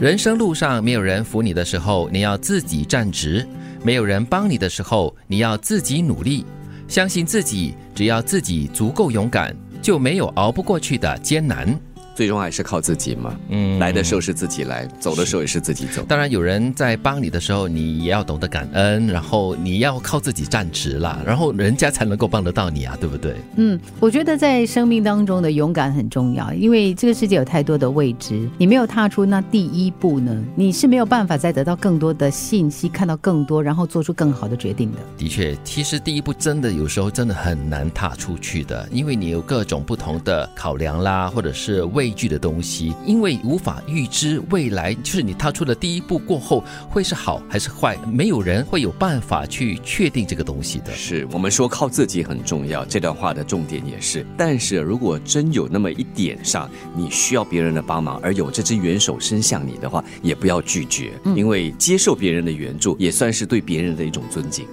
人生路上没有人扶你的时候，你要自己站直；没有人帮你的时候，你要自己努力。相信自己，只要自己足够勇敢，就没有熬不过去的艰难。最终还是靠自己嘛。嗯，来的时候是自己来，走的时候也是自己走。当然，有人在帮你的时候，你也要懂得感恩，然后你要靠自己站直了，然后人家才能够帮得到你啊，对不对？嗯，我觉得在生命当中的勇敢很重要，因为这个世界有太多的未知，你没有踏出那第一步呢，你是没有办法再得到更多的信息，看到更多，然后做出更好的决定的。的确，其实第一步真的有时候真的很难踏出去的，因为你有各种不同的考量啦，或者是畏惧的东西。因为无法预知未来，就是你踏出的第一步过后会是好还是坏，没有人会有办法去确定这个东西的。是我们说靠自己很重要，这段话的重点也是。但是如果真有那么一点上你需要别人的帮忙，而有这只援手伸向你的话，也不要拒绝，因为接受别人的援助也算是对别人的一种尊敬。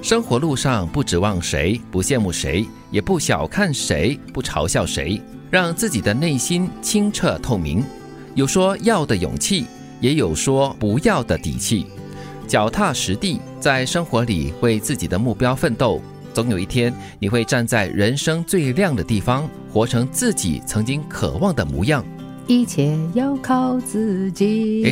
生活路上不指望谁，不羡慕谁，也不小看谁，不嘲笑谁。让自己的内心清澈透明，有说要的勇气，也有说不要的底气，脚踏实地，在生活里为自己的目标奋斗。总有一天，你会站在人生最亮的地方，活成自己曾经渴望的模样。一切要靠自己。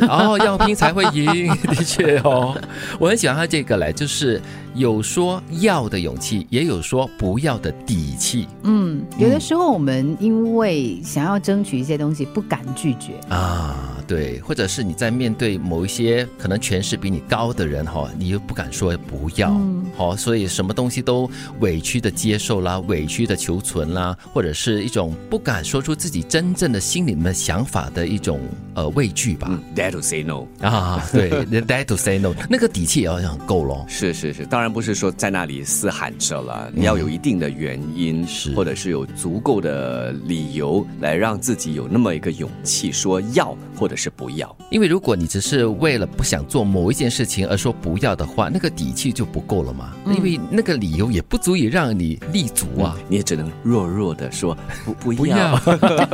哎，哦，要拼才会赢，的确哦。我很喜欢他这个嘞，就是有说要的勇气，也有说不要的底气。嗯，有的时候我们因为想要争取一些东西，不敢拒绝啊。对，或者是你在面对某一些可能权势比你高的人哈，你又不敢说不要，好，所以什么东西都委屈的接受啦，委屈的求存啦，或者是一种不敢说出自己真正的心里面想法的一种呃畏惧吧。Dare to say no 啊，对，Dare to say no，那个底气也要很够咯。是是是，当然不是说在那里嘶喊着了，你要有一定的原因，是或者是有足够的理由来让自己有那么一个勇气说要或者。是不要，因为如果你只是为了不想做某一件事情而说不要的话，那个底气就不够了嘛。因为那个理由也不足以让你立足啊，你也只能弱弱的说不不不要，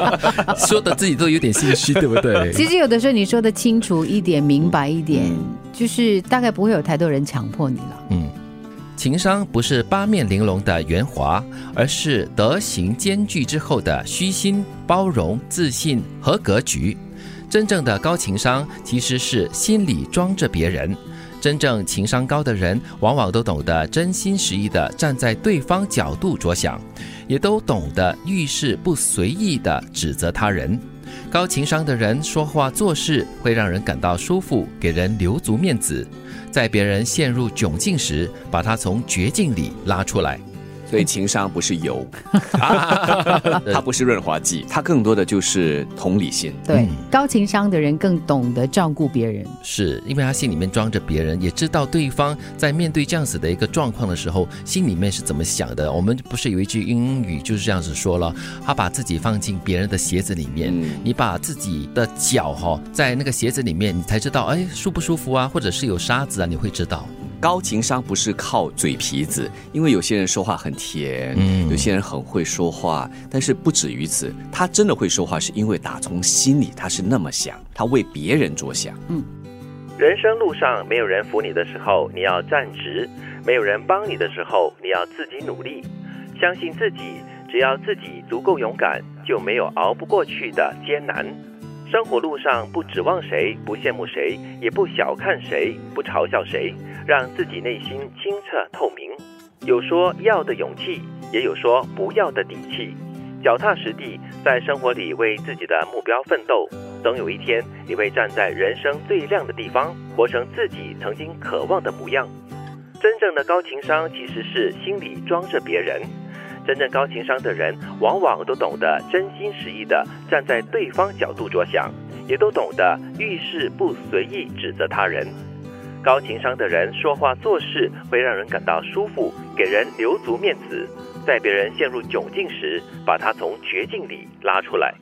说的自己都有点心虚，对不对？其实有的时候你说的清楚一点、明白一点，就是大概不会有太多人强迫你了。嗯，情商不是八面玲珑的圆滑，而是德行兼具之后的虚心、包容、自信和格局。真正的高情商其实是心里装着别人。真正情商高的人，往往都懂得真心实意的站在对方角度着想，也都懂得遇事不随意的指责他人。高情商的人说话做事会让人感到舒服，给人留足面子，在别人陷入窘境时，把他从绝境里拉出来。所以情商不是油，它不是润滑剂，它更多的就是同理心。对，高情商的人更懂得照顾别人，是因为他心里面装着别人，也知道对方在面对这样子的一个状况的时候，心里面是怎么想的。我们不是有一句英语就是这样子说了，他把自己放进别人的鞋子里面，你把自己的脚哈在那个鞋子里面，你才知道哎舒不舒服啊，或者是有沙子啊，你会知道。高情商不是靠嘴皮子，因为有些人说话很甜，嗯，有些人很会说话，但是不止于此，他真的会说话，是因为打从心里他是那么想，他为别人着想。嗯，人生路上没有人扶你的时候，你要站直；没有人帮你的时候，你要自己努力。相信自己，只要自己足够勇敢，就没有熬不过去的艰难。生活路上不指望谁，不羡慕谁，也不小看谁，不嘲笑谁，让自己内心清澈透明。有说要的勇气，也有说不要的底气。脚踏实地，在生活里为自己的目标奋斗。总有一天，你会站在人生最亮的地方，活成自己曾经渴望的模样。真正的高情商，其实是心里装着别人。真正高情商的人，往往都懂得真心实意的站在对方角度着想，也都懂得遇事不随意指责他人。高情商的人说话做事会让人感到舒服，给人留足面子，在别人陷入窘境时，把他从绝境里拉出来。